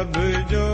सब जो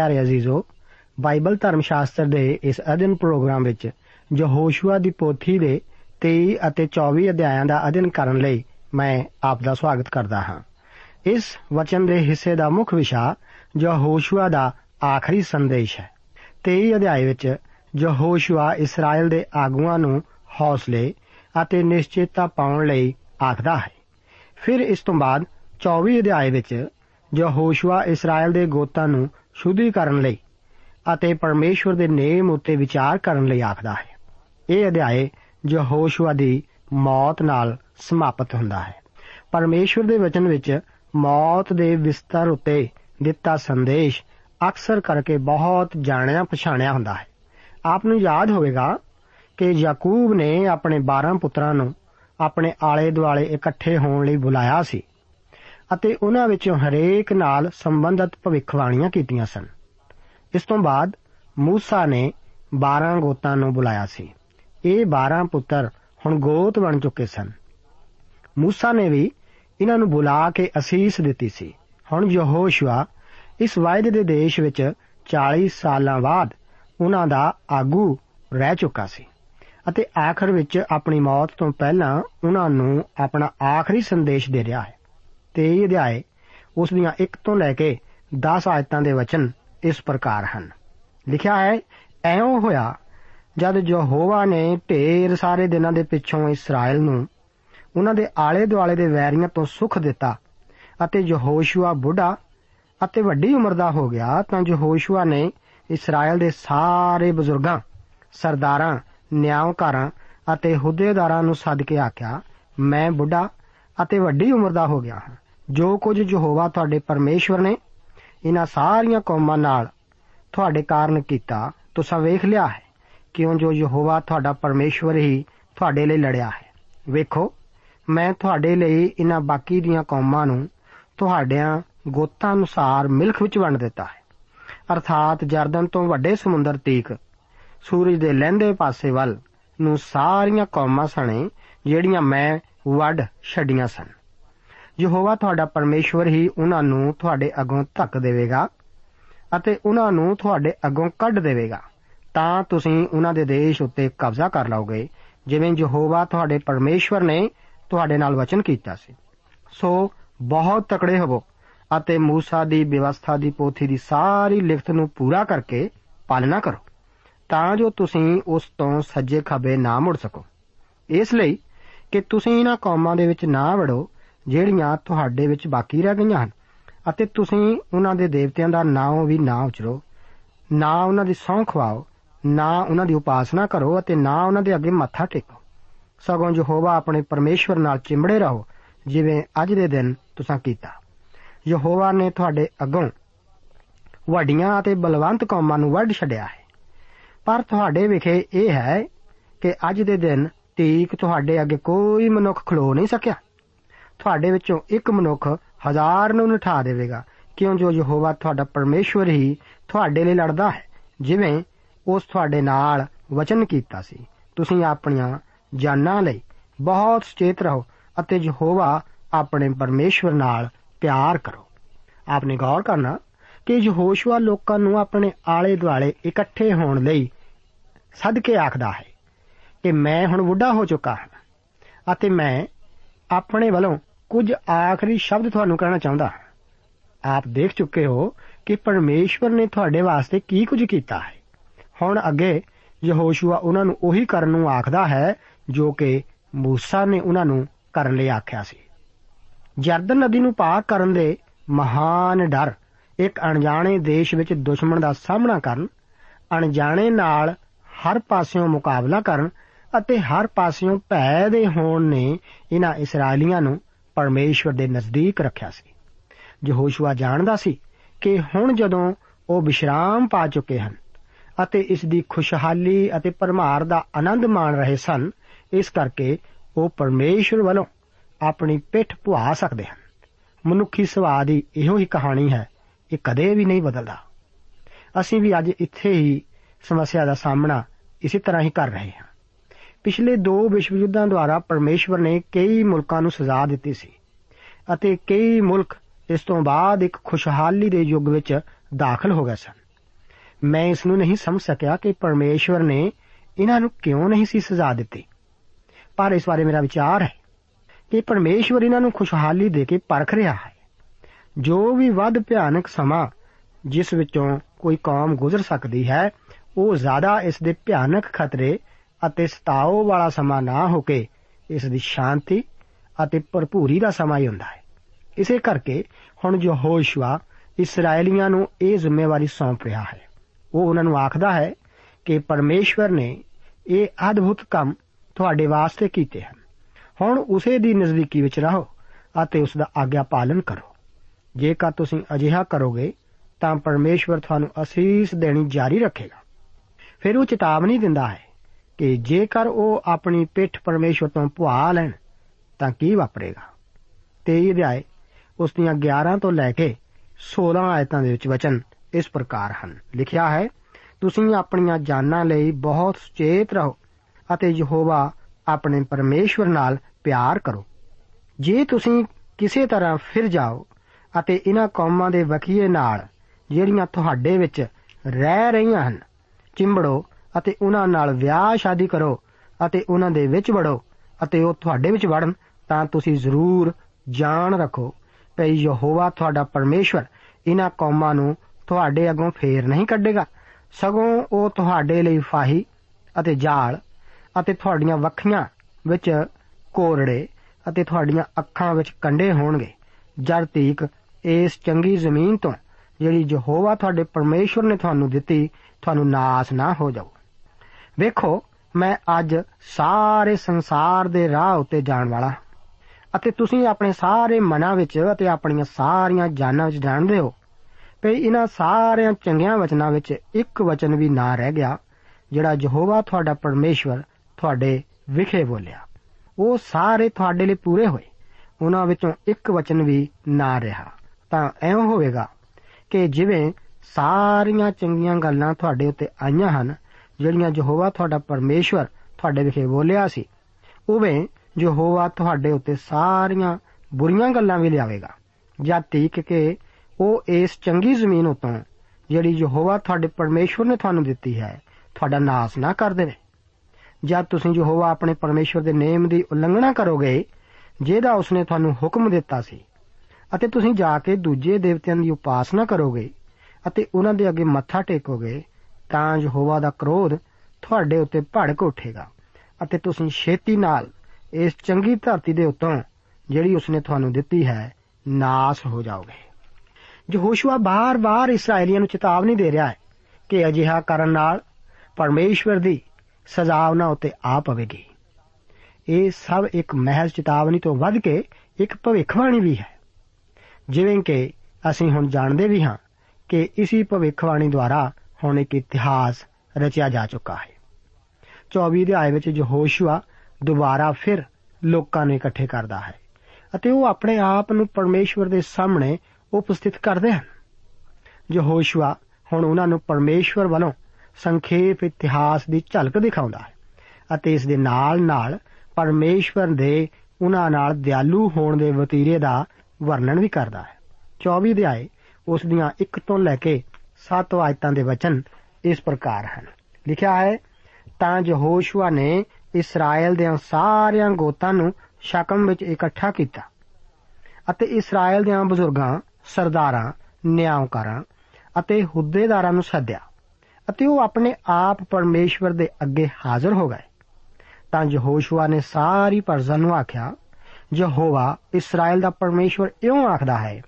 ਪਿਆਰੇ ਅਜ਼ੀਜ਼ੋ ਬਾਈਬਲ ਧਰਮ ਸ਼ਾਸਤਰ ਦੇ ਇਸ ਅਧਿਨ ਪ੍ਰੋਗਰਾਮ ਵਿੱਚ ਯਹੋਸ਼ੂਆ ਦੀ ਪੋਥੀ ਦੇ 23 ਅਤੇ 24 ਅਧਿਆਇਆਂ ਦਾ ਅਧਿਨ ਕਰਨ ਲਈ ਮੈਂ ਆਪ ਦਾ ਸਵਾਗਤ ਕਰਦਾ ਹਾਂ। ਇਸ ਵਚਨ ਦੇ ਹਿੱਸੇ ਦਾ ਮੁੱਖ ਵਿਸ਼ਾ ਯਹੋਸ਼ੂਆ ਦਾ ਆਖਰੀ ਸੰਦੇਸ਼ ਹੈ। 23 ਅਧਿਆਇ ਵਿੱਚ ਯਹੋਸ਼ੂਆ ਇਸਰਾਇਲ ਦੇ ਆਗੂਆਂ ਨੂੰ ਹੌਸਲੇ ਅਤੇ ਨਿਸ਼ਚਿਤਤਾ ਪਾਉਣ ਲਈ ਆਖਦਾ ਹੈ। ਫਿਰ ਇਸ ਤੋਂ ਬਾਅਦ 24 ਅਧਿਆਇ ਵਿੱਚ ਯਹੋਸ਼ੂਆ ਇਸਰਾਇਲ ਦੇ ਗੋਤਾਂ ਨੂੰ ਸ਼ੁੱਧੀਕਰਨ ਲਈ ਅਤੇ ਪਰਮੇਸ਼ਵਰ ਦੇ ਨੇਮ ਉੱਤੇ ਵਿਚਾਰ ਕਰਨ ਲਈ ਆਖਦਾ ਹੈ। ਇਹ ਅਧਿਆਇ ਯਹੋਸ਼ੂਆ ਦੀ ਮੌਤ ਨਾਲ ਸਮਾਪਤ ਹੁੰਦਾ ਹੈ। ਪਰਮੇਸ਼ਵਰ ਦੇ ਵਚਨ ਵਿੱਚ ਮੌਤ ਦੇ ਵਿਸਤਰ ਉੱਤੇ ਦਿੱਤਾ ਸੰਦੇਸ਼ ਅਕਸਰ ਕਰਕੇ ਬਹੁਤ ਜਾਣਿਆ ਪਛਾਣਿਆ ਹੁੰਦਾ ਹੈ। ਆਪ ਨੂੰ ਯਾਦ ਹੋਵੇਗਾ ਕਿ ਯਾਕੂਬ ਨੇ ਆਪਣੇ 12 ਪੁੱਤਰਾਂ ਨੂੰ ਆਪਣੇ ਆਲੇ ਦੁਆਲੇ ਇਕੱਠੇ ਹੋਣ ਲਈ ਬੁਲਾਇਆ ਸੀ। ਅਤੇ ਉਹਨਾਂ ਵਿੱਚੋਂ ਹਰੇਕ ਨਾਲ ਸੰਬੰਧਿਤ ਭਵਿੱਖਬਾਣੀਆਂ ਕੀਤੀਆਂ ਸਨ। ਇਸ ਤੋਂ ਬਾਅਦ ਮੂਸਾ ਨੇ 12 ਗੋਤਾਂ ਨੂੰ ਬੁਲਾਇਆ ਸੀ। ਇਹ 12 ਪੁੱਤਰ ਹੁਣ ਗੋਤ ਬਣ ਚੁੱਕੇ ਸਨ। ਮੂਸਾ ਨੇ ਵੀ ਇਹਨਾਂ ਨੂੰ ਬੁਲਾ ਕੇ ਅਸੀਸ ਦਿੱਤੀ ਸੀ। ਹੁਣ ਯਹੋਸ਼ੂਆ ਇਸ ਵਾਅਦੇ ਦੇ ਦੇਸ਼ ਵਿੱਚ 40 ਸਾਲਾਂ ਬਾਅਦ ਉਹਨਾਂ ਦਾ ਆਗੂ ਰਹਿ ਚੁੱਕਾ ਸੀ ਅਤੇ ਆਖਰ ਵਿੱਚ ਆਪਣੀ ਮੌਤ ਤੋਂ ਪਹਿਲਾਂ ਉਹਨਾਂ ਨੂੰ ਆਪਣਾ ਆਖਰੀ ਸੰਦੇਸ਼ ਦੇ ਰਿਹਾ ਹੈ। ਤੇ ਇਹ ਅਧਿਆਏ, ਉਸ ਦੀਆਂ 1 ਤੋਂ ਲੈ ਕੇ 10 ਆਇਤਾਂ ਦੇ ਵਚਨ ਇਸ ਪ੍ਰਕਾਰ ਹਨ। ਲਿਖਿਆ ਹੈ, ਐਉਂ ਹੋਇਆ, ਜਦ ਯਹੋਵਾ ਨੇ ਢੇਰ ਸਾਰੇ ਦਿਨਾਂ ਦੇ ਪਿੱਛੋਂ ਇਸਰਾਇਲ ਨੂੰ ਉਹਨਾਂ ਦੇ ਆਲੇ ਦੁਆਲੇ ਦੇ ਵੈਰੀਆਂ ਤੋਂ ਸੁਖ ਦਿੱਤਾ ਅਤੇ ਯਹੋਸ਼ੂਆ ਬੁੱਢਾ ਅਤੇ ਵੱਡੀ ਉਮਰ ਦਾ ਹੋ ਗਿਆ, ਤਾਂ ਯਹੋਸ਼ੂਆ ਨੇ ਇਸਰਾਇਲ ਦੇ ਸਾਰੇ ਬਜ਼ੁਰਗਾਂ, ਸਰਦਾਰਾਂ ਨਿਆਂਕਾਰਾਂ ਅਤੇ ਹੁੱਦੇਦਾਰਾਂ ਨੂੰ ਸੱਦ ਕੇ ਆਖਿਆ, ਮੈਂ ਬੁੱਢਾ ਅਤੇ ਵੱਡੀ ਉਮਰ ਦਾ ਹੋ ਗਿਆ ਹਾਂ। ਜੋ ਕੁਝ ਯਹੋਵਾ ਤੁਹਾਡੇ ਪਰਮੇਸ਼ਵਰ ਨੇ ਇਹਨਾਂ ਸਾਰੀਆਂ ਕੌਮਾਂ ਨਾਲ ਤੁਹਾਡੇ ਕਾਰਨ ਕੀਤਾ, ਤੁਸੀਂ ਵੇਖ ਲਿਆ ਹੈ, ਕਿਉਂ ਜੋ ਯਹੋਵਾ ਤੁਹਾਡਾ ਪਰਮੇਸ਼ਵਰ ਹੀ ਤੁਹਾਡੇ ਲਈ ਲੜਿਆ ਹੈ। ਵੇਖੋ, ਮੈਂ ਤੁਹਾਡੇ ਲਈ ਇਹਨਾਂ ਬਾਕੀ ਦੀਆਂ ਕੌਮਾਂ ਨੂੰ ਤੁਹਾਡਿਆਂ ਗੋਤਾਂ ਅਨੁਸਾਰ ਮਿਲਖ ਵਿੱਚ ਵੰਡ ਦਿੱਤਾ ਹੈ। ਅਰਥਾਤ ਜਰਦਨ ਤੋਂ ਵੱਡੇ ਸਮੁੰਦਰ ਤੀਕ, ਸੂਰਜ ਦੇ ਲਹਿੰਦੇ ਪਾਸੇ ਵੱਲ ਨੂੰ ਸਾਰੀਆਂ ਕੌਮਾਂ ਸਣੇ, ਜਿਹੜੀਆਂ ਮੈਂ ਵੱਡ ਛੱਡੀਆਂ ਸਨ। ਯਹੋਵਾ ਤੁਹਾਡਾ ਪਰਮੇਸ਼ਵਰ ਹੀ ਉਹਨਾਂ ਨੂੰ ਤੁਹਾਡੇ ਅੱਗੋਂ ਧੱਕ ਦੇਵੇਗਾ ਅਤੇ ਉਹਨਾਂ ਨੂੰ ਤੁਹਾਡੇ ਅੱਗੋਂ ਕੱਢ ਦੇਵੇਗਾ। ਤਾਂ ਤੁਸੀਂ ਉਹਨਾਂ ਦੇ ਦੇਸ਼ ਉੱਤੇ ਕਬਜ਼ਾ ਕਰ ਲਓਗੇ, ਜਿਵੇਂ ਯਹੋਵਾ ਤੁਹਾਡੇ ਪਰਮੇਸ਼ਵਰ ਨੇ ਤੁਹਾਡੇ ਨਾਲ ਵਚਨ ਕੀਤਾ ਸੀ। ਸੋ ਬਹੁਤ ਤਕੜੇ ਹੋਵੋ ਅਤੇ ਮੂਸਾ ਦੀ ਵਿਵਸਥਾ ਦੀ ਪੋਥੀ ਦੀ ਸਾਰੀ ਲਿਖਤ ਨੂੰ ਪੂਰਾ ਕਰਕੇ ਪਾਲਣਾ ਕਰੋ, ਤਾਂ ਜੋ ਤੁਸੀਂ ਉਸ ਤੋਂ ਸੱਜੇ ਖੱਬੇ ਨਾ ਮੁੜ ਸਕੋ। ਇਸ ਲਈ ਕਿ ਤੁਸੀਂ ਇਹਨਾਂ ਕੌਮਾਂ ਦੇ ਵਿੱਚ ਨਾ ਵੜੋ ਜਿਹੜੀਆਂ ਤੁਹਾਡੇ ਵਿੱਚ ਬਾਕੀ ਰਹਿ ਗਈਆਂ ਹਨ। ਅਤੇ ਤੁਸੀਂ ਉਹਨਾਂ ਦੇ ਦੇਵਤਿਆਂ ਦਾ ਨਾਮ ਵੀ ਨਾ ਉਚਰੋ। ਨਾ ਉਹਨਾਂ ਦੀ ਸੌਂ ਖਵਾਓ, ਨਾ ਉਹਨਾਂ ਦੀ ਉਪਾਸਨਾ ਕਰੋ ਅਤੇ ਨਾ ਉਹਨਾਂ ਦੇ ਅੱਗੇ ਮੱਥਾ ਟੇਕੋ। ਸਗੋਂ ਯਹੋਵਾ ਆਪਣੇ ਪਰਮੇਸ਼ਵਰ ਨਾਲ ਚਿੰਬੜੇ ਰਹੋ, ਜਿਵੇਂ ਅੱਜ ਦੇ ਦਿਨ ਤੁਸੀਂ ਕੀਤਾ। ਯਹੋਵਾ ਨੇ ਤੁਹਾਡੇ ਅੱਗੋਂ ਵੱਡੀਆਂ ਅਤੇ ਬਲਵੰਤ ਕੌਮਾਂ ਨੂੰ ਵੱਢ ਛੱਡਿਆ ਹੈ। ਪਰ ਤੁਹਾਡੇ ਵਿਖੇ ਇਹ ਹੈ ਕਿ ਅੱਜ ਦੇ ਦਿਨ ਤੀਕ ਤੁਹਾਡੇ ਅੱਗੇ ਕੋਈ ਮਨੁੱਖ ਖਲੋ ਨਹੀਂ ਸਕਿਆ। ਤੁਹਾਡੇ ਵਿੱਚੋਂ ਇੱਕ ਮਨੁੱਖ ਹਜ਼ਾਰ ਨੂੰ ਨਿਠਾ ਦੇਵੇਗਾ। ਕਿਉਂ? ਜੋ ਯਹੋਵਾ ਤੁਹਾਡਾ ਪਰਮੇਸ਼ਵਰ ਹੀ ਤੁਹਾਡੇ ਲਈ ਲੜਦਾ ਹੈ, ਜਿਵੇਂ ਉਸ ਤੁਹਾਡੇ ਨਾਲ ਵਚਨ ਕੀਤਾ ਸੀ। ਤੁਸੀਂ ਆਪਣੀਆਂ ਜਾਨਾਂ ਲਈ ਬਹੁਤ ਸੁਚੇਤ ਰਹੋ ਅਤੇ ਯਹੋਵਾ ਆਪਣੇ ਪਰਮੇਸ਼ਵਰ ਨਾਲ ਪਿਆਰ ਕਰੋ। ਆਪਨੇ ਗੌਰ ਕਰਨਾ ਕਿ ਯਹੋਸ਼ੂਆ ਲੋਕਾਂ ਨੂੰ ਆਪਣੇ ਆਲੇ ਦੁਆਲੇ ਇਕੱਠੇ ਹੋਣ ਲਈ ਸੱਦ ਕੇ ਆਖਦਾ ਹੈ ਕਿ ਮੈਂ ਹੁਣ ਬੁੱਢਾ ਹੋ ਚੁੱਕਾ ਹਾਂ ਅਤੇ ਮੈਂ ਆਪਣੇ ਵੱਲੋਂ ਕੁਝ ਆਖਰੀ ਸ਼ਬਦ ਤੁਹਾਨੂੰ ਕਹਿਣਾ ਚਾਹੁੰਦਾ ਹਾਂ। ਆਪ ਦੇਖ ਚੁੱਕੇ ਹੋ ਕਿ ਪਰਮੇਸ਼ਵਰ ਨੇ ਤੁਹਾਡੇ ਵਾਸਤੇ ਕੀ ਕੁਝ ਕੀਤਾ ਹੈ। ਹੁਣ ਅੱਗੇ ਯਹੋਸ਼ੂਆ ਉਹਨਾਂ ਨੂੰ ਉਹੀ ਕਰਨ ਨੂੰ ਆਖਦਾ ਹੈ ਜੋ ਕਿ موسی ਨੇ ਉਹਨਾਂ ਨੂੰ ਕਰਨ ਲਈ ਆਖਿਆ ਸੀ। ਜਰਦਨ ਨਦੀ ਨੂੰ ਪਾਰ ਕਰਨ ਦੇ ਮਹਾਨ ਡਰ ਇੱਕ ਅਣਜਾਣੇ ਦੇਸ਼ ਵਿੱਚ ਦੁਸ਼ਮਣ ਦਾ ਸਾਹਮਣਾ ਕਰਨ, ਅਣਜਾਣੇ ਨਾਲ ਹਰ ਪਾਸਿਓਂ ਮੁਕਾਬਲਾ ਕਰਨ ਅਤੇ ਹਰ ਪਾਸਿਓਂ ਭੈ ਦੇ ਹੋਣ ਨੇ ਇਹਨਾਂ ਇਸرائیਲੀਆਂ ਨੂੰ ਪਰਮੇਸ਼ਵਰ ਦੇ ਨਜ਼ਦੀਕ ਰੱਖਿਆ ਸੀ। ਯਹੋਸ਼ੂਆ ਜਾਣਦਾ ਸੀ ਕਿ ਹੁਣ ਜਦੋਂ ਉਹ ਵਿਸ਼ਰਾਮ ਪਾ ਚੁੱਕੇ ਹਨ ਅਤੇ ਇਸ ਦੀ ਖੁਸ਼ਹਾਲੀ ਅਤੇ ਪਰਮਾਰ ਦਾ ਆਨੰਦ ਮਾਣ ਰਹੇ ਸਨ, ਇਸ ਕਰਕੇ ਉਹ ਪਰਮੇਸ਼ਵਰ ਵੱਲੋਂ ਆਪਣੀ ਪਿੱਠ ਪੁਆ ਸਕਦੇ ਹਨ। ਮਨੁੱਖੀ ਸੁਭਾਅ ਦੀ ਇਹੋ ਹੀ ਕਹਾਣੀ ਹੈ, ਇਹ ਕਦੇ ਵੀ ਨਹੀਂ ਬਦਲਦਾ। ਅਸੀਂ ਵੀ ਅੱਜ ਇੱਥੇ ਹੀ ਸਮੱਸਿਆ ਦਾ ਸਾਹਮਣਾ ਇਸੇ ਤਰ੍ਹਾਂ ਹੀ ਕਰ ਰਹੇ ਹਾਂ। ਪਿਛਲੇ ਦੋ ਵਿਸ਼ਵ ਯੁੱਧਾਂ ਦੁਆਰਾ ਪਰਮੇਸ਼ਵਰ ਨੇ ਕਈ ਮੁਲਕਾਂ ਨੂੰ ਸਜ਼ਾ ਦਿੱਤੀ ਸੀ ਅਤੇ ਕਈ ਮੁਲਕ ਇਸ ਤੋਂ ਬਾਅਦ ਇੱਕ ਖੁਸ਼ਹਾਲੀ ਦੇ ਯੁੱਗ ਵਿੱਚ ਦਾਖਲ ਹੋ ਗਏ ਸਨ। ਮੈਂ ਇਸ ਨੂੰ ਨਹੀਂ ਸਮਝ ਸਕਿਆ ਕਿ ਪਰਮੇਸ਼ਵਰ ਨੇ ਇਹਨਾਂ ਨੂੰ ਕਿਉਂ ਨਹੀਂ ਸੀ ਸਜ਼ਾ ਦਿੱਤੀ। ਪਰ ਇਸ ਬਾਰੇ ਮੇਰਾ ਵਿਚਾਰ ਹੈ ਕਿ ਪਰਮੇਸ਼ਵਰ ਇਹਨਾਂ ਨੂੰ ਖੁਸ਼ਹਾਲੀ ਦੇ ਕੇ ਪਰਖ ਰਿਹਾ ਹੈ। ਜੋ ਵੀ ਵੱਧ ਭਿਆਨਕ ਸਮਾਂ ਜਿਸ ਵਿੱਚੋਂ ਕੋਈ ਕੌਮ ਗੁਜ਼ਰ ਸਕਦੀ ਹੈ, ਉਹ ਜ਼ਿਆਦਾ ਇਸ ਦੇ ਭਿਆਨਕ ਖਤਰੇ ਅਤੇ ਸਤਾਓ ਵਾਲਾ ਸਮਾਂ ਨਾ ਹੋ ਕੇ ਇਸ ਦੀ ਸ਼ਾਂਤੀ ਅਤੇ ਭਰਪੂਰੀ ਦਾ ਸਮਾਂ ਹੀ ਹੁੰਦਾ ਹੈ। ਇਸੇ ਕਰਕੇ ਹੁਣ ਯਹੋਸ਼ੂਆ ਇਸرائیਲੀਆਂ ਨੂੰ ਇਹ ਜ਼ਿੰਮੇਵਾਰੀ ਸੌਂਪ ਰਿਹਾ ਹੈ। ਉਹ ਉਹਨਾਂ ਨੂੰ ਆਖਦਾ ਹੈ ਕਿ ਪਰਮੇਸ਼ਵਰ ਨੇ ਇਹ ਅਦਭੁਤ ਕੰਮ ਤੁਹਾਡੇ ਵਾਸਤੇ ਕੀਤੇ ਹਨ। ਹੁਣ ਉਸੇ ਦੀ ਨਜ਼ਦੀਕੀ ਵਿੱਚ ਰਹੋ ਅਤੇ ਉਸ ਦਾ ਆਗਿਆ ਪਾਲਨ ਕਰੋ। ਜੇਕਰ ਤੁਸੀਂ ਅਜਿਹਾ ਕਰੋਗੇ, ਤਾਂ ਪਰਮੇਸ਼ਵਰ ਤੁਹਾਨੂੰ ਅਸੀਸ ਦੇਣੀ ਜਾਰੀ ਰੱਖੇਗਾ। ਫਿਰ ਉਹ ਚੇਤਾਵਨੀ ਦਿੰਦਾ ਹੈ ਕਿ ਜੇਕਰ ਉਹ ਆਪਣੀ ਪਿੱਠ ਪਰਮੇਸ਼ਵਰ ਤੋਂ ਪੁਆ ਲੈਣ ਤਾਂ ਕੀ ਵਾਪਰੇਗਾ? 23 ਅਧਿਆਏ, ਉਸ ਦੀਆਂ 11 ਤੋਂ ਲੈ ਕੇ 16 ਆਇਤਾਂ ਦੇ ਵਿੱਚ ਵਚਨ ਇਸ ਪ੍ਰਕਾਰ ਹਨ। ਲਿਖਿਆ ਹੈ, ਤੁਸੀਂ ਆਪਣੀਆਂ ਜਾਨਾਂ ਲਈ ਬਹੁਤ ਸੁਚੇਤ ਰਹੋ ਅਤੇ ਯਹੋਵਾ ਆਪਣੇ ਪਰਮੇਸ਼ਵਰ ਨਾਲ ਪਿਆਰ ਕਰੋ। ਜੇ ਤੁਸੀਂ ਕਿਸੇ ਤਰ੍ਹਾਂ ਫਿਰ ਜਾਓ ਅਤੇ ਇਹਨਾਂ ਕੌਮਾਂ ਦੇ ਵਕੀਏ ਨਾਲ, ਜਿਹੜੀਆਂ ਤੁਹਾਡੇ ਵਿੱਚ ਰਹਿ ਰਹੀਆਂ ਹਨ, ਚਿੰਬੜੋ ਅਤੇ ਉਹਨਾਂ ਨਾਲ ਵਿਆਹ ਸ਼ਾਦੀ ਕਰੋ ਅਤੇ ਉਹਨਾਂ ਦੇ ਵਿੱਚ ਵੜੋ ਅਤੇ ਉਹ ਤੁਹਾਡੇ ਵਿੱਚ ਵੜਨ, ਤਾਂ ਤੁਸੀਂ ਜ਼ਰੂਰ ਜਾਣ ਰੱਖੋ। ਕਿ ਯਹੋਵਾ ਤੁਹਾਡਾ ਪਰਮੇਸ਼ਵਰ, ਇਹਨਾਂ ਕੌਮਾਂ ਨੂੰ ਤੁਹਾਡੇ ਅੱਗੋਂ ਫੇਰ ਨਹੀਂ ਕੱਢੇਗਾ। ਸਗੋਂ ਉਹ ਤੁਹਾਡੇ ਲਈ ਫਾਹੀ ਅਤੇ ਜਾਲ ਅਤੇ ਤੁਹਾਡੀਆਂ ਵੱਖੀਆਂ ਵਿੱਚ ਕੋਰੜੇ ਅਤੇ ਤੁਹਾਡੀਆਂ ਅੱਖਾਂ ਵਿੱਚ ਕੰਡੇ ਹੋਣਗੇ। ਜਦ ਤੀਕ ਇਸ ਚੰਗੀ ਜ਼ਮੀਨ ਤੋਂ ਜਿਹੜੀ ਯਹੋਵਾ ਤੁਹਾਡੇ ਪਰਮੇਸ਼ਵਰ ਨੇ ਤੁਹਾਨੂੰ ਦਿੱਤੀ, ਤੁਹਾਨੂੰ ਨਾਸ ਨਾ ਹੋ ਜਾਓ ਵੇਖੋ, ਮੈਂ ਅੱਜ ਸਾਰੇ ਸੰਸਾਰ ਦੇ ਰਾਹ ਉੱਤੇ ਜਾਣ ਵਾਲਾ ਅਤੇ ਤੁਸੀਂ ਆਪਣੇ ਸਾਰੇ ਮਨਾਂ ਵਿੱਚ ਅਤੇ ਆਪਣੀਆਂ ਸਾਰੀਆਂ ਜਾਨਾਂ ਵਿੱਚ ਜਾਣਦੇ ਹੋ। ਕਿ ਇਹਨਾਂ ਸਾਰਿਆਂ ਚੰਗੀਆਂ ਵਚਨਾਂ ਵਿੱਚ ਇੱਕ ਵਚਨ ਵੀ ਨਾ ਰਹਿ ਗਿਆ, ਜਿਹੜਾ ਯਹੋਵਾ ਤੁਹਾਡਾ ਪਰਮੇਸ਼ਵਰ ਤੁਹਾਡੇ ਵਿਖੇ ਬੋਲਿਆ। ਉਹ ਸਾਰੇ ਤੁਹਾਡੇ ਲਈ ਪੂਰੇ ਹੋਏ। ਉਹਨਾਂ ਵਿੱਚੋਂ ਇੱਕ ਵਚਨ ਵੀ ਨਾ ਰਿਹਾ। ਤਾਂ ਐਵੇਂ ਹੋਵੇਗਾ ਕਿ ਜਿਵੇਂ ਸਾਰੀਆਂ ਚੰਗੀਆਂ ਗੱਲਾਂ ਤੁਹਾਡੇ ਉੱਤੇ ਆਈਆਂ ਹਨ ਜਿਹੜੀਆਂ ਯਹੋਵਾ ਤੁਹਾਡਾ ਪਰਮੇਸ਼ਵਰ ਤੁਹਾਡੇ ਵਿਖੇ ਬੋਲਿਆ ਸੀ, ਉਵੇਂ ਯਹੋਵਾ ਤੁਹਾਡੇ ਉੱਤੇ ਸਾਰੀਆਂ ਬੁਰੀਆਂ ਗੱਲਾਂ ਵੀ ਲਿਆਵੇਗਾ। ਜਦ ਤੀਕ ਕਿ ਉਹ ਇਸ ਚੰਗੀ ਜ਼ਮੀਨ ਉਤੋਂ ਜਿਹੜੀ ਯਹੋਵਾ ਤੁਹਾਡੇ ਪਰਮੇਸ਼ਵਰ ਨੇ ਤੁਹਾਨੂੰ ਦਿੱਤੀ ਹੈ, ਤੁਹਾਡਾ ਨਾਸ ਨਾ ਕਰ ਦੇਵੇ। ਜਦ ਤੁਸੀਂ ਯਹੋਵਾ ਆਪਣੇ ਪਰਮੇਸ਼ਵਰ ਦੇ ਨੇਮ ਦੀ ਉਲੰਘਣਾ ਕਰੋਗੇ, ਜਿਹਦਾ ਉਸਨੇ ਤੁਹਾਨੂੰ ਹੁਕਮ ਦਿੱਤਾ ਸੀ, ਅਤੇ ਤੁਸੀਂ ਜਾ ਕੇ ਦੂਜੇ ਦੇਵਤਿਆਂ ਦੀ ਉਪਾਸਨਾ ਕਰੋਗੇ, ਅਤੇ ਉਹਨਾਂ ਦੇ ਅੱਗੇ ਮੱਥਾ ਟੇਕੋਗੇ ਤਾਂ ਯਹੋਵਾ ਦਾ ਕ੍ਰੋਧ ਤੁਹਾਡੇ ਉੱਤੇ ਭੜਕ ਉੱਠੇਗਾ ਅਤੇ ਤੁਸੀਂ ਛੇਤੀ ਨਾਲ ਇਸ ਚੰਗੀ ਧਰਤੀ ਦੇ ਉੱਤੋਂ ਜਿਹੜੀ ਉਸਨੇ ਤੁਹਾਨੂੰ ਦਿੱਤੀ ਹੈ, ਨਾਸ ਹੋ ਜਾਓਗੇ। ਯਹੋਸ਼ੂਆ ਬਾਰ-ਬਾਰ ਇਸرائیਲੀਆਂ ਨੂੰ ਚੇਤਾਵਨੀ ਦੇ ਰਿਹਾ ਹੈ ਕਿ ਅਜਿਹਾ ਕਰਨ ਨਾਲ ਪਰਮੇਸ਼ਵਰ ਦੀ ਸਜ਼ਾ ਉਹਨਾਂ ਉੱਤੇ ਆ ਪਵੇਗੀ। ਇਹ ਸਭ ਇੱਕ ਮਹਿਜ਼ ਚੇਤਾਵਨੀ ਤੋਂ ਵੱਧ ਕੇ ਇੱਕ ਭਵਿੱਖਬਾਣੀ ਵੀ ਹੈ। ਜਿਵੇਂ ਕਿ ਅਸੀਂ ਹੁਣ ਜਾਣਦੇ ਵੀ ਹਾਂ ਕਿ ਇਸੀ ਭਵਿੱਖਬਾਣੀ ਦੁਆਰਾ ਹੁਣ ਇੱਕ ਇਤਿਹਾਸ ਰਚਿਆ ਜਾ ਚੁੱਕਾ ਹੈ। 24 ਅਧਿਆਏ ਵਿੱਚ ਯਹੋਸ਼ੂਆ ਦੁਬਾਰਾ ਫਿਰ ਲੋਕਾਂ ਨੂੰ ਇਕੱਠੇ ਕਰਦਾ ਹੈ ਅਤੇ ਉਹ ਆਪਣੇ ਆਪ ਨੂੰ ਪਰਮੇਸ਼ਵਰ ਦੇ ਸਾਹਮਣੇ ਉਪਸਥਿਤ ਕਰਦੇ ਹਨ। ਯਹੋਸ਼ੂਆ ਹੁਣ ਉਹਨਾਂ ਨੂੰ ਪਰਮੇਸ਼ਵਰ ਵੱਲੋਂ ਸੰਖੇਪ ਇਤਿਹਾਸ ਦੀ ਝਲਕ ਦਿਖਾਉਂਦਾ ਹੈ ਅਤੇ ਇਸ ਦੇ ਨਾਲ-ਨਾਲ ਪਰਮੇਸ਼ਵਰ ਦੇ ਉਹਨਾਂ ਨਾਲ ਦਿਆਲੂ ਹੋਣ ਦੇ ਵਤੀਰੇ ਦਾ ਵਰਣਨ ਵੀ ਕਰਦਾ ਹੈ। 24 ਅਧਿਆਏ ਉਸ ਦੀਆਂ 1 ਤੋਂ ਲੈ ਕੇ 7 ਆਇਤਾਂ ਦੇ ਵਚਨ ਇਸ ਪ੍ਰਕਾਰ ਹਨ। ਲਿਖਿਆ ਹੈ, ਤਾਂ ਯਹੋਸ਼ੂਆ ਨੇ ਇਸਰਾਇਲ ਦੇ ਸਾਰਿਆਂ ਗੋਤਾਂ ਨੂੰ ਸ਼ਕਮ ਵਿੱਚ ਇਕੱਠਾ ਕੀਤਾ ਅਤੇ ਇਸਰਾਇਲ ਦੇ ਬਜ਼ੁਰਗਾਂ, ਸਰਦਾਰਾਂ, ਨਿਆਂਕਾਰਾਂ ਅਤੇ ਹੁੱਦੇਦਾਰਾਂ ਨੂੰ ਸੱਦਿਆ ਅਤੇ ਉਹ ਆਪਣੇ ਆਪ ਪਰਮੇਸ਼ਵਰ ਦੇ ਅੱਗੇ ਹਾਜ਼ਰ ਹੋ ਗਏ। ਤਾਂ ਯਹੋਸ਼ੂਆ ਨੇ ਸਾਰੀ ਪਰਜ਼ਾ ਨੂੰ ਆਖਿਆ, ਯਹੋਵਾ ਇਸਰਾਇਲ ਦਾ ਪਰਮੇਸ਼ਵਰ ਇਉਂ ਆਖਦਾ ਹੈ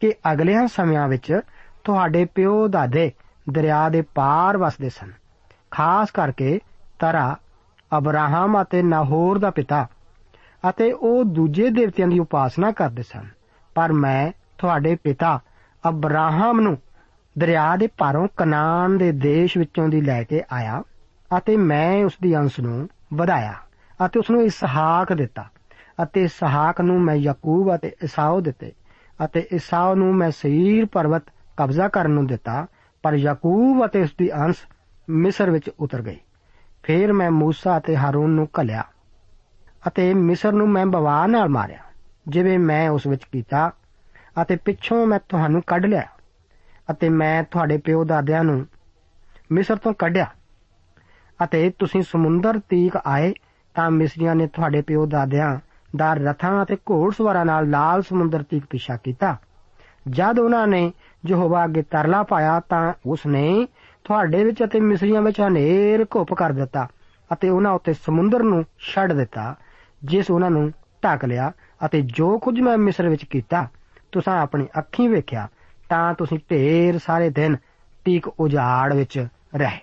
ਕਿ ਅਗਲਿਆਂ ਸਮਿਆਂ ਵਿੱਚ ਤੁਹਾਡੇ ਪਿਓ ਦਾਦੇ ਦਰਿਆ ਦੇ ਪਾਰ ਵਸਦੇ ਸਨ। ਖਾਸ ਕਰਕੇ ਤਰਾ, ਅਬਰਾਹਮ ਅਤੇ ਨਾਹੋਰ ਦਾ ਪਿਤਾ ਅਤੇ ਉਹ ਦੂਜੇ ਦੇਵਤਿਆਂ ਦੀ ਉਪਾਸਨਾ ਕਰਦੇ ਸਨ। ਪਰ ਮੈਂ ਤੁਹਾਡੇ ਪਿਤਾ ਅਬਰਾਹਮ ਨੂੰ ਦਰਿਆ ਦੇ ਪਾਰੋਂ ਕਨਾਨ ਦੇ ਦੇਸ਼ ਵਿੱਚੋਂ ਦੀ ਲੈ ਕੇ ਆਇਆ ਅਤੇ ਮੈਂ ਉਸ ਦੀ ਅੰਸ਼ ਨੂੰ ਵਧਾਇਆ ਅਤੇ ਉਸ ਨੂੰ ਇਸਹਾਕ ਦਿੱਤਾ ਅਤੇ ਇਸਹਾਕ ਨੂੰ ਮੈਂ ਯਾਕੂਬ ਅਤੇ ਇਸਾਓ ਦਿੱਤੇ ਅਤੇ ਇਸਾਓ ਨੂੰ ਮੈਂ ਸਈਰ ਪਰਬਤ ਕਬਜ਼ਾ ਕਰਨ ਨੂੰ ਦਿੱਤਾ ਪਰ ਯਾਕੂਬ ਅਤੇ ਉਸ ਦੀ ਅੰਸ਼ ਮਿਸਰ ਵਿੱਚ ਉਤਰ ਗਈ ਫਿਰ ਮੈਂ موسی ਅਤੇ ਹਾਰੂਨ ਨੂੰ ਘੱਲਿਆ ਅਤੇ ਮਿਸਰ ਨੂੰ ਮੈਂ ਬਵਾ ਨਾਲ ਮਾਰਿਆ ਜਿਵੇਂ ਮੈਂ ਉਸ ਵਿੱਚ ਕੀਤਾ ਅਤੇ ਪਿੱਛੋਂ ਮੈਂ ਤੁਹਾਨੂੰ ਕੱਢ ਲਿਆ ਅਤੇ ਮੈਂ ਤੁਹਾਡੇ ਪਿਓ ਦਾਦਿਆਂ ਨੂੰ ਮਿਸਰ ਤੋਂ ਕੱਢਿਆ ਅਤੇ ਤੁਸੀਂ ਸਮੁੰਦਰ ਤੀਕ ਆਏ ਤਾਂ ਮਿਸਰੀਆਂ ਨੇ ਤੁਹਾਡੇ ਪਿਓ ਦਾਦਿਆਂ ਦਾ ਰਥਾਂ ਅਤੇ ਘੋੜਸਵਾਰਾਂ ਨਾਲ ਲਾਲ ਸਮੁੰਦਰ ਤੀਕ ਪਿਛਾ ਕੀਤਾ ਜਦ ਉਹਨਾਂ ਨੇ ਯਹੋਵਾ ਅੱਗੇ ਤਰਲਾ ਪਾਇਆ ਤਾਂ ਉਸ ਨੇ ਤੁਹਾਡੇ ਵਿੱਚ ਅਤੇ ਮਿਸਰੀਆਂ ਵਿੱਚ ਹਨੇਰ ਘੁੱਪ ਕਰ ਦਿੱਤਾ ਅਤੇ ਉਹਨਾਂ ਉੱਤੇ ਸਮੁੰਦਰ ਨੂੰ ਛੱਡ ਦਿੱਤਾ, ਜਿਸ ਉਹਨਾਂ ਨੂੰ ਢੱਕ ਲਿਆ ਅਤੇ ਜੋ ਕੁਝ ਮੈਂ ਮਿਸਰ ਵਿੱਚ ਕੀਤਾ, ਤੁਸੀਂ ਆਪਣੀ ਅੱਖੀਂ ਵੇਖਿਆ, ਤਾਂ ਤੁਸੀਂ ਢੇਰ ਸਾਰੇ ਦਿਨ ਤੀਕ ਉਜਾੜ ਵਿੱਚ ਰਹੇ।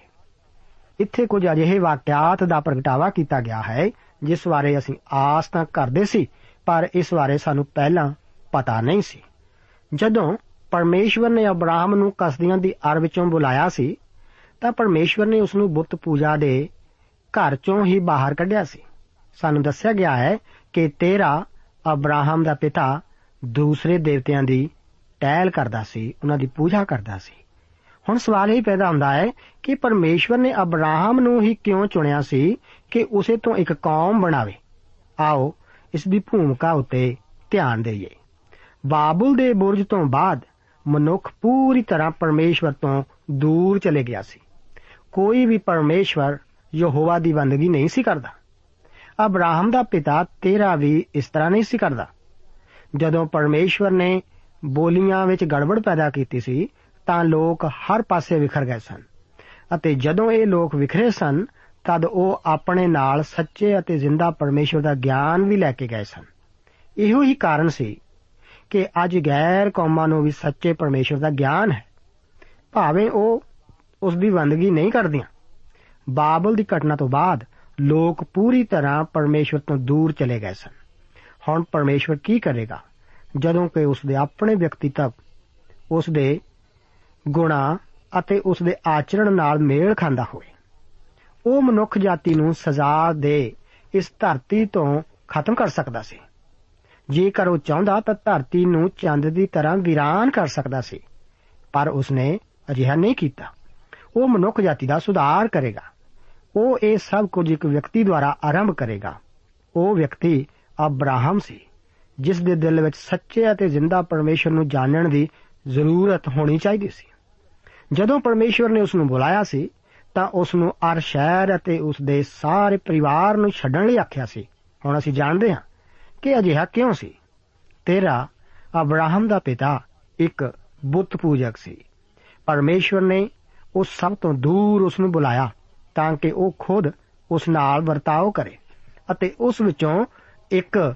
ਇੱਥੇ ਕੁਝ ਅਜਿਹੇ ਵਾਕਿਆਤ ਦਾ ਪ੍ਰਗਟਾਵਾ ਕੀਤਾ ਗਿਆ ਹੈ, ਜਿਸ ਬਾਰੇ ਅਸੀਂ ਆਸ ਤਾਂ ਕਰਦੇ ਸੀ, ਪਰ ਇਸ ਬਾਰੇ ਸਾਨੂੰ ਪਹਿਲਾਂ ਪਤਾ ਨਹੀਂ ਸੀ। ਜਦੋਂ ਪਰਮੇਸ਼ਵਰ ਨੇ ਅਬਰਾਹਮ ਨੂੰ ਕਸਦੀਆਂ ਦੀ ਅਰ ਵਿੱਚੋਂ ਬੁਲਾਇਆ ਸੀ, ਤਾਂ ਪਰਮੇਸ਼ਵਰ ਨੇ ਉਸ ਨੂੰ ਬੁੱਤ ਪੂਜਾ ਦੇ ਘਰ ਚੋਂ ਹੀ ਬਾਹਰ ਕੱਢਿਆ ਸੀ। ਸਾਨੂੰ ਦੱਸਿਆ ਗਿਆ ਹੈ ਕਿ ਤੇਰਾ ਅਬਰਾਹਮ ਦਾ ਪਿਤਾ ਦੂਸਰੇ ਦੇਵਤਿਆਂ ਦੀ ਟਹਿਲ ਕਰਦਾ ਸੀ, ਉਹਨਾਂ ਦੀ ਪੂਜਾ ਕਰਦਾ ਸੀ। ਹੁਣ ਸਵਾਲ ਇਹ ਪੈਦਾ ਹੁੰਦਾ ਹੈ ਕਿ ਪਰਮੇਸ਼ਵਰ ਨੇ ਅਬਰਾਹਮ ਨੂੰ ਹੀ ਕਿਉਂ ਚੁਣਿਆ ਸੀ ਕਿ ਉਸੇ ਤੋਂ ਇੱਕ ਕੌਮ ਬਣਾਵੇ? ਆਓ ਇਸ ਦੀ ਭੂਮਿਕਾ ਉੱਤੇ ਧਿਆਨ ਦੇਈਏ। ਬਾਬਲ ਦੇ ਬੁਰਜ ਤੋਂ ਬਾਅਦ ਮਨੁੱਖ ਪੂਰੀ ਤਰ੍ਹਾਂ ਪਰਮੇਸ਼ਵਰ ਤੋਂ ਦੂਰ ਚਲੇ ਗਿਆ ਸੀ। ਕੋਈ ਵੀ ਪਰਮੇਸ਼ਵਰ ਯਹੋਵਾ ਦੀ ਬੰਦਗੀ ਨਹੀਂ ਸੀ ਕਰਦਾ। ਅਬਰਾਹਮ ਦਾ ਪਿਤਾ ਤੇਰਾ ਵੀ ਇਸ ਤਰ੍ਹਾਂ ਨਹੀਂ ਸੀ ਕਰਦਾ। ਜਦੋਂ ਪਰਮੇਸ਼ਵਰ ਨੇ ਬੋਲੀਆਂ ਵਿੱਚ ਗੜਬੜ ਪੈਦਾ ਕੀਤੀ ਸੀ, ਤਾਂ ਲੋਕ ਹਰ ਪਾਸੇ ਵਿਖਰ ਗਏ ਸਨ। ਅਤੇ ਜਦੋਂ ਇਹ ਲੋਕ ਵਿਖਰੇ ਸਨ, ਤਦ ਉਹ ਆਪਣੇ ਨਾਲ ਸੱਚੇ ਅਤੇ ਜ਼ਿੰਦਾ ਪਰਮੇਸ਼ਵਰ ਦਾ ਗਿਆਨ ਵੀ ਲੈ ਕੇ ਗਏ ਸਨ। ਇਹੋ ਹੀ ਕਾਰਨ ਸੀ ਕਿ ਅੱਜ ਗੈਰ ਕੌਮਾਂ ਨੂੰ ਵੀ ਸੱਚੇ ਪਰਮੇਸ਼ਵਰ ਦਾ ਗਿਆਨ ਹੈ। ਭਾਵੇਂ ਉਹ ਉਸ ਦੀ ਬੰਦਗੀ ਨਹੀਂ ਕਰਦੀਆਂ। ਬਾਬਲ ਦੀ ਘਟਨਾ ਤੋਂ ਬਾਅਦ ਲੋਕ ਪੂਰੀ ਤਰ੍ਹਾਂ ਪਰਮੇਸ਼ਵਰ ਤੋਂ ਦੂਰ ਚਲੇ ਗਏ ਸਨ। ਹੁਣ ਪਰਮੇਸ਼ਵਰ ਕੀ ਕਰੇਗਾ? ਜਦੋਂ ਕਿ ਉਸ ਦੇ ਆਪਣੇ ਵਿਅਕਤੀਤਵ ਉਸ ਦੇ ਗੁਣਾ ਅਤੇ ਉਸ ਦੇ ਆਚਰਣ ਨਾਲ ਮੇਲ ਖਾਂਦਾ ਹੋਵੇ। ਉਹ ਮਨੁੱਖ ਜਾਤੀ ਨੂੰ ਸਜ਼ਾ ਦੇ ਇਸ ਧਰਤੀ ਤੋਂ ਖਤਮ ਕਰ ਸਕਦਾ ਸੀ। ਜੇਕਰ ਉਹ ਚਾਹੁੰਦਾ ਤਾਂ ਧਰਤੀ ਨੂੰ ਚੰਦ ਦੀ ਤਰ੍ਹਾਂ ਵੀਰਾਨ ਕਰ ਸਕਦਾ ਸੀ। ਪਰ ਉਸਨੇ ਅਜਿਹਾ ਨਹੀਂ ਕੀਤਾ। ਉਹ ਮਨੁੱਖ ਜਾਤੀ ਦਾ ਸੁਧਾਰ ਕਰੇਗਾ। ਉਹ ਇਹ ਸਭ ਕੁਝ ਇੱਕ ਵਿਅਕਤੀ ਦੁਆਰਾ ਆਰੰਭ ਕਰੇਗਾ। ਉਹ ਵਿਅਕਤੀ ਅਬਰਾਹਮ ਸੀ, ਜਿਸ ਦੇ ਦਿਲ ਵਿੱਚ ਸੱਚੇ ਅਤੇ ਜ਼ਿੰਦਾ ਪਰਮੇਸ਼ਰ ਨੂੰ ਜਾਣਨ ਦੀ ਜ਼ਰੂਰਤ ਹੋਣੀ ਚਾਹੀਦੀ ਸੀ। ਜਦੋਂ ਪਰਮੇਸ਼ਰ ਨੇ ਉਸ ਨੂੰ ਬੁਲਾਇਆ ਸੀ, ਤਾਂ ਉਸ ਨੂੰ ਅਰ ਸ਼ਹਿਰ ਅਤੇ ਉਸ ਦੇ ਸਾਰੇ ਪਰਿਵਾਰ ਨੂੰ ਛੱਡਣ ਲਈ ਆਖਿਆ ਸੀ। ਹੁਣ ਅਸੀਂ ਜਾਣਦੇ ਹਾਂ ਕਿ ਅਜਿਹਾ ਕਿਉਂ ਸੀ? ਤੇਰਾ ਅਬਰਾਹਮ ਦਾ ਪਿਤਾ ਇੱਕ ਬੁੱਤ ਪੂਜਕ ਸੀ। ਪਰਮੇਸ਼ਵਰ ਨੇ ਉਸ ਸਭ ਤੋਂ ਦੂਰ ਉਸ ਨੂੰ ਬੁਲਾਇਆ ਤਾਂ ਕਿ ਉਹ ਖੁਦ ਉਸ ਨਾਲ ਵਰਤਾਓ ਕਰੇ ਅਤੇ ਉਸ ਵਿੱਚੋਂ ਇੱਕ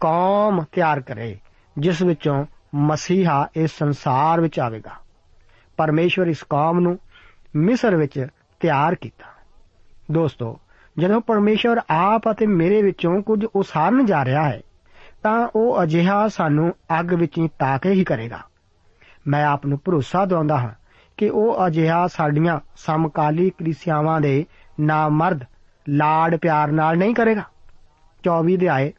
ਕੌਮ ਤਿਆਰ ਕਰੇ, ਜਿਸ ਵਿੱਚੋਂ ਮਸੀਹਾ ਇਸ ਸੰਸਾਰ ਵਿੱਚ ਆਵੇਗਾ। ਪਰਮੇਸ਼ਵਰ ਇਸ ਕੌਮ ਨੂੰ ਮਿਸਰ ਵਿੱਚ ਤਿਆਰ ਕੀਤਾ। ਦੋਸਤੋ, ਜਦੋਂ ਪਰਮੇਸ਼ਵਰ ਆਪ ਅਤੇ ਮੇਰੇ ਵਿੱਚੋਂ ਕੁਝ ਉਸਾਰਨ ਜਾ ਰਿਹਾ ਹੈ ਤਾਂ ਉਹ ਅਜਿਹਾ ਸਾਨੂੰ ਅੱਗ ਵਿੱਚ ਹੀ ਤਾਕੇ ਹੀ ਕਰੇਗਾ। ਮੈਂ ਆਪ ਨੂੰ ਭਰੋਸਾ ਦਿਵਾਉਂਦਾ ਹਾਂ ਕਿ ਉਹ ਅਜਿਹਾ ਸਾਡੀਆਂ ਸਮਕਾਲੀ ਕ੍ਰਿਸਿਆਵਾਂ ਦੇ ਨਾਮਰਦ ਲਾੜ ਪਿਆਰ ਨਾਲ ਨਹੀਂ ਕਰੇਗਾ। 24 ਦੇ ਆਏ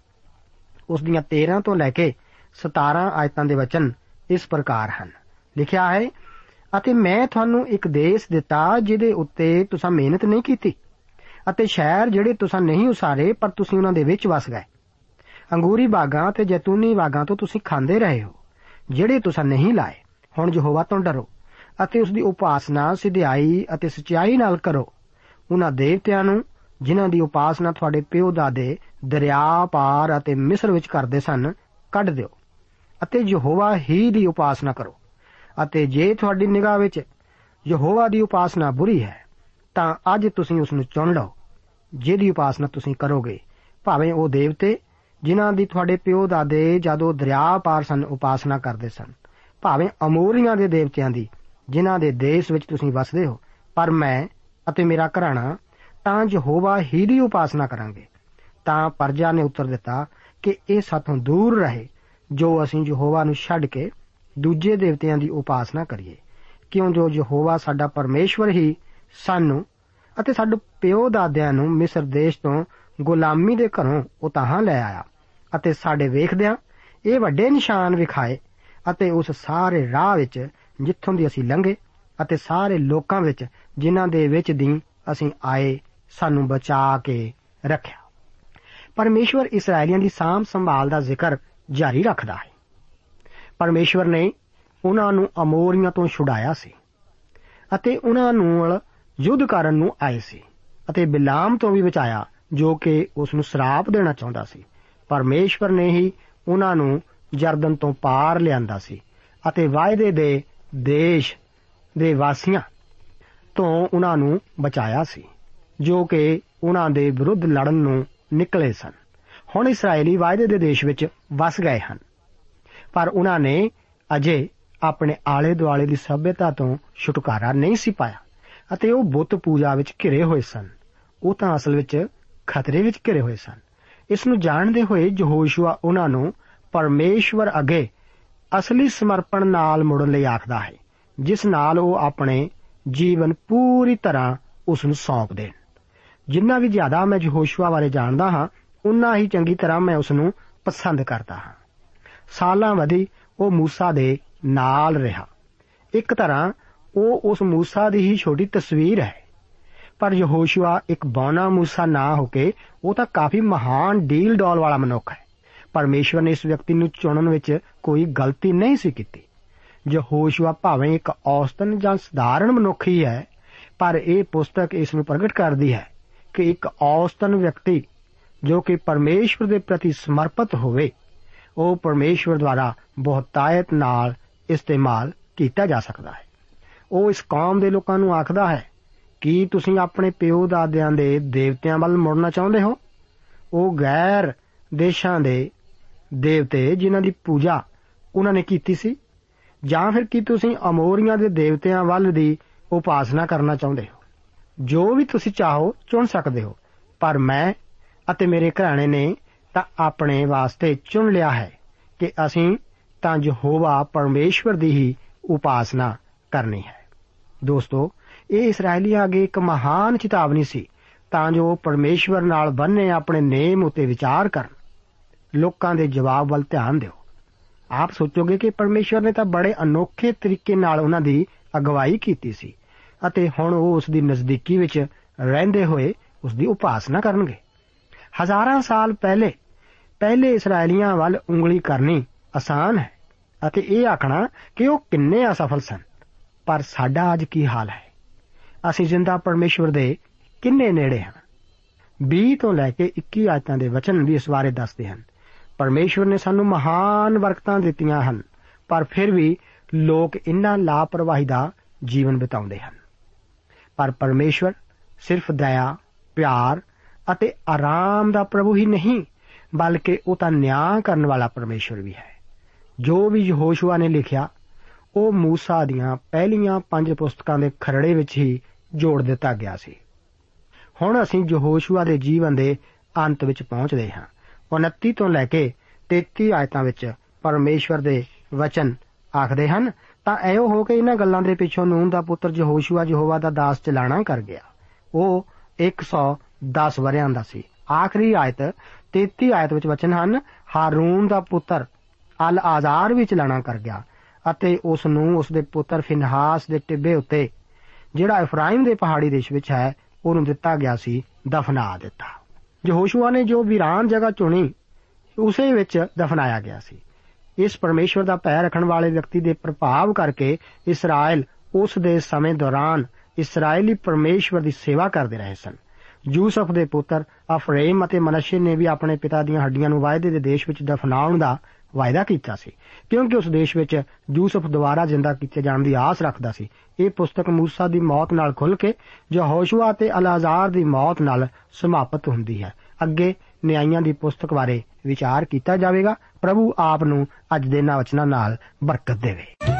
ਉਸ ਦੀਆਂ 13 ਤੋਂ ਲੈ ਕੇ 17 ਆਇਤਾਂ ਦੇ ਵਚਨ ਇਸ ਪ੍ਰਕਾਰ ਹਨ। ਲਿਖਿਆ ਹੈ, ਅਤੇ ਮੈਂ ਤੁਹਾਨੂੰ ਇੱਕ ਦੇਸ਼ ਦਿੱਤਾ ਜਿਹਦੇ ਉੱਤੇ ਤੁਸੀਂ ਮਿਹਨਤ ਨਹੀਂ ਕੀਤੀ ਅਤੇ ਸ਼ਹਿਰ ਜਿਹੜੇ ਤੁਸੀਂ ਨਹੀਂ ਉਸਾਰੇ ਪਰ ਤੁਸੀਂ ਉਹਨਾਂ ਦੇ ਵਿੱਚ ਵਸ ਗਏ। ਅੰਗੂਰੀ ਬਾਗਾਂ ਤੇ ਜੈਤੂਨੀ ਬਾਗਾਂ ਤੋਂ ਤੁਸੀਂ ਖਾਂਦੇ ਰਹੇ ਹੋ। ਜਿਹੜੇ ਤੁਸੀਂ ਨਹੀਂ ਲਾਏ, ਹੁਣ ਯਹੋਵਾ ਤੋਂ ਡਰੋ ਅਤੇ ਉਸ ਦੀ ਉਪਾਸਨਾ ਸਿਧਾਈ ਅਤੇ ਸਚਾਈ ਨਾਲ ਕਰੋ। ਉਹਨਾਂ ਦੇਵਤਿਆਂ ਨੂੰ, ਜਿਨ੍ਹਾਂ ਦੀ ਉਪਾਸਨਾ ਤੁਹਾਡੇ ਪਿਓ ਦਾਦੇ ਦਰਿਆ ਪਾਰ ਅਤੇ ਮਿਸਰ ਵਿੱਚ ਕਰਦੇ ਸਨ, ਕੱਢ ਦਿਓ ਅਤੇ ਯਹੋਵਾ ਹੀ ਦੀ ਉਪਾਸਨਾ ਕਰੋ। ਅਤੇ ਜੇ ਤੁਹਾਡੀ ਨਿਗਾਹ ਵਿੱਚ ਯਹੋਵਾ ਦੀ ਉਪਾਸਨਾ ਬੁਰੀ ਹੈ, ਤਾਂ ਅੱਜ ਤੁਸੀਂ ਉਸ ਨੂੰ ਚੁਣ ਲਓ। ਜਿਹਦੀ ਉਪਾਸਨਾ ਤੁਸੀਂ ਕਰੋਗੇ, ਭਾਵੇਂ ਉਹ ਦੇਵਤੇ ਜਿਨ੍ਹਾਂ ਦੀ ਤੁਹਾਡੇ ਪਿਓ ਦਾਦੇ ਜਦੋਂ ਦਰਿਆ ਪਾਰ ਸਨ, ਉਪਾਸਨਾ ਕਰਦੇ ਸਨ। ਭਾਵੇਂ ਅਮੋਰੀਆਂ ਦੇ ਦੇਵਤਿਆਂ ਦੀ, ਜਿਨ੍ਹਾਂ ਦੇ ਦੇਸ਼ ਵਿੱਚ ਤੁਸੀਂ ਵਸਦੇ ਹੋ, ਪਰ ਮੈਂ ਅਤੇ ਮੇਰਾ ਘਰਾਣਾ ਤਾਂ ਯਹੋਵਾ ਹੀ ਦੀ ਉਪਾਸਨਾ ਕਰਾਂਗੇ। ਤਾਂ ਪਰਜਾ ਨੇ ਉੱਤਰ ਦਿੱਤਾ ਕਿ ਇਹ ਸਾਥੋਂ ਦੂਰ ਰਹੇ, ਜੋ ਅਸੀਂ ਯਹੋਵਾ ਨੂੰ ਛੱਡ ਕੇ ਦੂਜੇ ਦੇਵਤਿਆਂ ਦੀ ਉਪਾਸਨਾ ਕਰੀਏ। ਕਿਉਂ ਜੋ ਯਹੋਵਾ ਸਾਡਾ ਪਰਮੇਸ਼ਵਰ ਹੀ ਸਾਨੂੰ ਅਤੇ ਸਾਡੇ ਪਿਓ ਦਾਦਿਆਂ ਨੂੰ ਮਿਸਰ ਦੇਸ਼ ਤੋਂ ਗੁਲਾਮੀ ਦੇ ਘਰੋਂ ਉਤਾਹਾਂ ਲੈ ਆਇਆ। ਅਤੇ ਸਾਡੇ ਵੇਖਦਿਆਂ ਇਹ ਵੱਡੇ ਨਿਸ਼ਾਨ ਵਿਖਾਏ ਅਤੇ ਉਸ ਸਾਰੇ ਰਾਹ ਵਿੱਚ ਜਿੱਥੋਂ ਦੀ ਅਸੀਂ ਲੰਘੇ ਅਤੇ ਸਾਰੇ ਲੋਕਾਂ ਵਿੱਚ ਜਿਨ੍ਹਾਂ ਦੇ ਵਿੱਚ ਦੀ ਅਸੀਂ ਆਏ, ਸਾਨੂੰ ਬਚਾ ਕੇ ਰੱਖਿਆ। ਪਰਮੇਸ਼ਵਰ ਇਸرائیਲੀਆਂ ਦੀ ਸਾਮ ਸੰਭਾਲ ਦਾ ਜ਼ਿਕਰ ਜਾਰੀ ਰੱਖਦਾ ਹੈ। ਪਰਮੇਸ਼ਵਰ ਨੇ ਉਹਨਾਂ ਨੂੰ ਅਮੋਰੀਆਂ ਤੋਂ ਛੁਡਾਇਆ ਸੀ ਅਤੇ ਉਹਨਾਂ ਨੂੰ ਯੁੱਧ ਕਰਨ ਨੂੰ ਆਏ ਸੀ ਅਤੇ ਬਿਲਾਮ ਤੋਂ ਵੀ ਬਚਾਇਆ ਜੋ ਕਿ ਉਸ ਨੂੰ ਸਰਾਪ ਦੇਣਾ ਚਾਹੁੰਦਾ ਸੀ। ਪਰਮੇਸ਼ਵਰ ਨੇ ਹੀ ਉਹਨਾਂ ਨੂੰ ਜਰਦਨ ਤੋਂ ਪਾਰ ਲਿਆਂਦਾ ਸੀ ਅਤੇ ਵਾਅਦੇ ਦੇ ਦੇਸ਼ ਦੇ ਵਾਸੀਆਂ ਤੋਂ ਉਹਨਾਂ ਨੂੰ ਬਚਾਇਆ ਸੀ, ਜੋ ਕਿ ਉਹਨਾਂ ਦੇ ਵਿਰੁੱਧ ਲੜਨ ਨੂੰ ਨਿਕਲੇ ਸਨ। ਹੁਣ ਇਸرائیਲੀ ਵਾਅਦੇ ਦੇ ਦੇਸ਼ ਵਿੱਚ ਵਸ ਗਏ ਹਨ। ਪਰ ਉਹਨਾਂ ਨੇ ਅਜੇ ਆਪਣੇ ਆਲੇ ਦੁਆਲੇ ਦੀ ਸਭਿਅਤਾ ਤੋਂ ਛੁਟਕਾਰਾ ਨਹੀਂ ਸੀ ਪਾਇਆ ਅਤੇ ਉਹ ਬੁੱਤ ਪੂਜਾ ਵਿੱਚ ਘਿਰੇ ਹੋਏ ਸਨ। ਉਹ ਤਾਂ ਅਸਲ ਵਿੱਚ ਖਤਰੇ ਵਿੱਚ ਘਿਰੇ ਹੋਏ ਸਨ। ਇਸ ਨੂੰ ਜਾਣਦੇ ਹੋਏ ਯਹੋਸ਼ੂਆ ਉਹਨਾਂ ਨੂੰ ਪਰਮੇਸ਼ਵਰ ਅਗੇ ਅਸਲੀ ਸਮਰਪਣ ਨਾਲ ਮੁੜਨ ਲਈ ਆਖਦਾ ਹੈ ਜਿਸ ਨਾਲ ਉਹ ਆਪਣੇ ਜੀਵਨ ਪੂਰੀ ਤਰ੍ਹਾਂ ਉਸ ਨੂੰ ਸੌਂਪ ਦੇਣ ਜਿੰਨਾ ਵੀ ਜ਼ਿਆਦਾ ਮੈਂ ਯਹੋਸ਼ੂਆ ਬਾਰੇ ਜਾਣਦਾ ਹਾਂ ਉਨਾ ਹੀ ਚੰਗੀ ਤਰ੍ਹਾਂ ਮੈਂ ਉਸ ਨੂੰ ਪਸੰਦ ਕਰਦਾ ਹਾਂ ਸਾਲਾਂ ਵਧੀ ਉਹ موسی ਦੇ ਨਾਲ ਰਿਹਾ ਇੱਕ ਤਰ੍ਹਾਂ ਉਹ ਉਸ موسی ਦੀ ਹੀ ਛੋਟੀ ਤਸਵੀਰ ਹੈ ਪਰ ਯਹੋਸ਼ੂਆ ਇੱਕ ਬੌਨਾ ਮੂਸਾ ਨਾ ਹੋ ਕੇ, ਉਹ ਤਾਂ ਕਾਫੀ ਮਹਾਨ ਡੀਲ ਡੋਲ ਵਾਲਾ ਮਨੁੱਖ ਹੈ। ਪਰਮੇਸ਼ਵਰ ਨੇ ਇਸ ਵਿਅਕਤੀ ਨੂੰ ਚੁਣਨ ਵਿੱਚ ਕੋਈ ਗਲਤੀ ਨਹੀਂ ਸੀ ਕੀਤੀ। ਯਹੋਸ਼ੂਆ ਭਾਵੇਂ ਇੱਕ ਔਸਤਨ ਜਾਂ ਸਧਾਰਨ ਮਨੁੱਖ ਹੀ ਹੈ, ਪਰ ਇਹ ਪੁਸਤਕ ਇਸ ਨੂੰ ਪ੍ਰਗਟ ਕਰਦੀ ਹੈ ਕਿ ਇੱਕ ਔਸਤਨ ਵਿਅਕਤੀ ਜੋ ਕਿ ਪਰਮੇਸ਼ਵਰ ਦੇ ਪ੍ਰਤੀ ਸਮਰਪਿਤ ਹੋਵੇ, ਉਹ ਪਰਮੇਸ਼ਵਰ ਦੁਆਰਾ ਬਹੁਤਾਇਤ ਨਾਲ ਇਸਤੇਮਾਲ ਕੀਤਾ ਜਾ ਸਕਦਾ ਹੈ। ਉਹ ਇਸ ਕੌਮ ਦੇ ਲੋਕਾਂ ਨੂੰ ਆਖਦਾ ਹੈ ਕਿ ਤੁਸੀਂ ਆਪਣੇ ਪਿਓ ਦਾਦਿਆਂ ਦੇ ਦੇਵਤਿਆਂ ਵੱਲ ਮੁੜਨਾ ਚਾਹੁੰਦੇ ਹੋ? ਉਹ ਗੈਰ ਦੇਸ਼ਾਂ ਦੇ ਦੇਵਤੇ ਜਿਨ੍ਹਾਂ ਦੀ ਪੂਜਾ ਉਹਨਾਂ ਨੇ ਕੀਤੀ ਸੀ। ਜਾਂ ਫਿਰ ਕੀ ਤੁਸੀਂ ਅਮੋਰੀਆਂ ਦੇ ਦੇਵਤਿਆਂ ਵੱਲ ਦੀ ਉਪਾਸਨਾ ਕਰਨਾ ਚਾਹੁੰਦੇ ਹੋ? ਜੋ ਵੀ ਤੁਸੀਂ ਚਾਹੋ ਚੁਣ ਸਕਦੇ ਹੋ। ਪਰ ਮੈਂ ਅਤੇ ਮੇਰੇ ਘਰਾਣੇ ਨੇ ਤਾਂ ਆਪਣੇ ਵਾਸਤੇ ਚੁਣ ਲਿਆ ਹੈ ਕਿ ਅਸੀਂ ਤਾਂ ਯਹੋਵਾ ਪਰਮੇਸ਼ਵਰ ਦੀ ਹੀ ਉਪਾਸਨਾ ਕਰਨੀ ਹੈ। ਦੋਸਤੋ ਇਹ ਇਸرائیਲੀਆਂ ਅਗੇ ਇੱਕ ਮਹਾਨ ਚੇਤਾਵਨੀ ਸੀ, ਤਾਂ ਜੋ ਉਹ ਪਰਮੇਸ਼ਵਰ ਨਾਲ ਬੰਨੇ ਆਪਣੇ ਨੇਮ ਉਤੇ ਵਿਚਾਰ ਕਰਨ। ਲੋਕਾਂ ਦੇ ਜਵਾਬ ਵੱਲ ਧਿਆਨ ਦਿਓ। ਆਪ ਸੋਚੋਗੇ ਕਿ ਪਰਮੇਸ਼ਵਰ ਨੇ ਤਾਂ ਬੜੇ ਅਨੋਖੇ ਤਰੀਕੇ ਨਾਲ ਉਹਨਾਂ ਦੀ ਅਗਵਾਈ ਕੀਤੀ ਸੀ, ਅਤੇ ਹੁਣ ਉਹ ਉਸ ਦੀ ਨਜ਼ਦੀਕੀ ਵਿੱਚ ਰਹਿੰਦੇ ਹੋਏ ਉਸ ਦੀ ਉਪਾਸਨਾ ਕਰਨਗੇ। ਹਜ਼ਾਰਾਂ ਸਾਲ ਪਹਿਲੇ ਪਹਿਲੇ ਇਸرائیਲੀਆਂ ਵੱਲ ਉਂਗਲੀ ਕਰਨੀ ਆਸਾਨ ਹੈ, ਅਤੇ ਇਹ ਆਖਣਾ ਕਿ ਉਹ ਕਿੰਨੇ ਅਸਫਲ ਸਨ। ਪਰ ਸਾਡਾ ਅੱਜ ਕੀ ਹਾਲ ਹੈ? ਅਸੀਂ ਜਿੰਦਾ ਪਰਮੇਸ਼ਵਰ ਦੇ ਕਿੰਨੇ ਨੇੜੇ ਹਾਂ? 20 ਤੋਂ ਲੈ ਕੇ 21 ਆਇਤਾਂ ਦੇ ਵਚਨ ਵੀ ਇਸ ਬਾਰੇ ਦੱਸਦੇ ਹਨ। ਪਰਮੇਸ਼ਵਰ ਨੇ ਸਾਨੂੰ ਮਹਾਨ ਬਰਕਤਾਂ ਦਿੱਤੀਆਂ ਹਨ, ਪਰ ਫਿਰ ਵੀ ਲੋਕ ਇਨ੍ਹਾਂ ਲਾਪਰਵਾਹੀ ਦਾ ਜੀਵਨ ਬਿਤਾਉਂਦੇ ਹਨ। ਪਰ ਪਰਮੇਸ਼ਵਰ ਸਿਰਫ ਦਇਆ, ਪਿਆਰ ਅਤੇ ਆਰਾਮ ਦਾ ਪ੍ਰਭੂ ਹੀ ਨਹੀਂ, ਬਲਕਿ ਉਹ ਤਾਂ ਨਿਆਂ ਕਰਨ ਵਾਲਾ ਪਰਮੇਸ਼ਵਰ ਵੀ ਹੈ। ਜੋ ਵੀ ਯਹੋਸ਼ੂਆ ਨੇ ਲਿਖਿਆ, ਉਹ ਮੂਸਾ ਦੀਆਂ ਪਹਿਲੀਆਂ ਪੰਜ ਪੁਸਤਕਾਂ ਦੇ ਖਰੜੇ ਵਿੱਚ ਹੀ ਜੋੜ ਦਿੱਤਾ ਗਿਆ ਸੀ। ਹੁਣ ਅਸੀਂ ਯਹੋਸ਼ੂਆ ਦੇ ਜੀਵਨ ਦੇ ਅੰਤ ਵਿੱਚ ਪਹੁੰਚਦੇ ਹਾਂ। 29 ਤੋਂ ਲੈ ਕੇ 33 ਆਇਤਾਂ ਵਿੱਚ ਪਰਮੇਸ਼ਵਰ ਦੇ ਵਚਨ ਆਖਦੇ ਹਨ, ਤਾਂ ਐਉ ਹੋ ਕੇ ਇਹਨਾਂ ਗੱਲਾਂ ਦੇ ਪਿੱਛੋਂ ਨੂਨ ਦਾ ਪੁੱਤਰ ਯਹੋਸ਼ੂਆ ਯਹੋਵਾ ਦਾ ਦਾਸ ਚਲਾਣਾ ਕਰ ਗਿਆ। ਉਹ 110 ਵਰਿਆਂ ਦਾ ਸੀ। ਆਖਰੀ ਆਇਤ 33 ਆਇਤ ਵਿੱਚ ਵਚਨ ਹਨ, ਹਾਰੂਨ ਦਾ ਪੁੱਤਰ ਅਲ ਆਜ਼ਾਰ ਵੀ ਚਲਾਣਾ ਕਰ ਗਿਆ ਅਤੇ ਉਸ ਨੂੰ ਉਸ ਦੇ ਪੁੱਤਰ ਫਿਨਹਾਸ ਦੇ ਟਿੱਬੇ ਉੱਤੇ ਜਿਹੜਾ ਇਫਰਾਇਮ ਦੇ ਪਹਾੜੀ ਦੇਸ਼ ਵਿੱਚ ਹੈ, ਉਹਨੂੰ ਦਿੱਤਾ ਗਿਆ ਸੀ, ਦਫਨਾ ਦਿੱਤਾ। ਯਹੋਸ਼ੂਆ ਨੇ ਜੋ ਵੀਰਾਨ ਜਗ੍ਹਾ ਚੁਣੀ, ਉਸੇ ਵਿੱਚ ਦਫਨਾਇਆ ਗਿਆ ਸੀ। ਇਸ ਪਰਮੇਸ਼ਵਰ ਦਾ ਪੈਰ ਰੱਖਣ ਵਾਲੇ ਵਿਅਕਤੀ ਦੇ ਪ੍ਰਭਾਵ ਕਰਕੇ ਇਸਰਾਇਲ ਉਸ ਦੇ ਸਮੇਂ ਦੌਰਾਨ ਇਸرائیਲੀ ਪਰਮੇਸ਼ਵਰ ਦੀ ਸੇਵਾ ਕਰਦੇ ਰਹੇ ਸਨ। ਯੂਸਫ ਦੇ ਪੁੱਤਰ ਅਫਰੇਮ ਅਤੇ ਮਨਸ਼ੇ ਨੇ ਵੀ ਆਪਣੇ ਪਿਤਾ ਦੀਆਂ ਹੱਡੀਆਂ ਨੂੰ ਵਾਅਦੇ ਦੇ ਦੇਸ਼ ਵਿੱਚ ਦਫਨਾਉਣ ਦਾ ਵਾਅਦਾ ਕੀਤਾ ਸੀ ਕਿਉਂਕਿ ਉਸ ਦੇਸ਼ ਵਿੱਚ ਯੂਸਫ ਦੁਬਾਰਾ ਜ਼ਿੰਦਾ ਕੀਤੇ ਜਾਣ ਦੀ ਆਸ ਰੱਖਦਾ ਸੀ ਇਹ ਪੁਸਤਕ موسی ਦੀ ਮੌਤ ਨਾਲ ਖੁੱਲ ਕੇ ਯਹੋਸ਼ੂਆ ਤੇ ਅਲਾਜ਼ਾਰ ਦੀ ਮੌਤ ਨਾਲ ਸਮਾਪਤ ਹੁੰਦੀ ਹੈ ਅੱਗੇ ਨਿਆਂਇਆਂ ਦੀ ਪੁਸਤਕ ਬਾਰੇ ਵਿਚਾਰ ਕੀਤਾ ਜਾਵੇਗਾ ਪ੍ਰਭੂ ਆਪ ਨੂੰ ਅੱਜ ਦੇ ਨਾ ਵਚਨਾਂ ਨਾਲ ਬਰਕਤ ਦੇਵੇ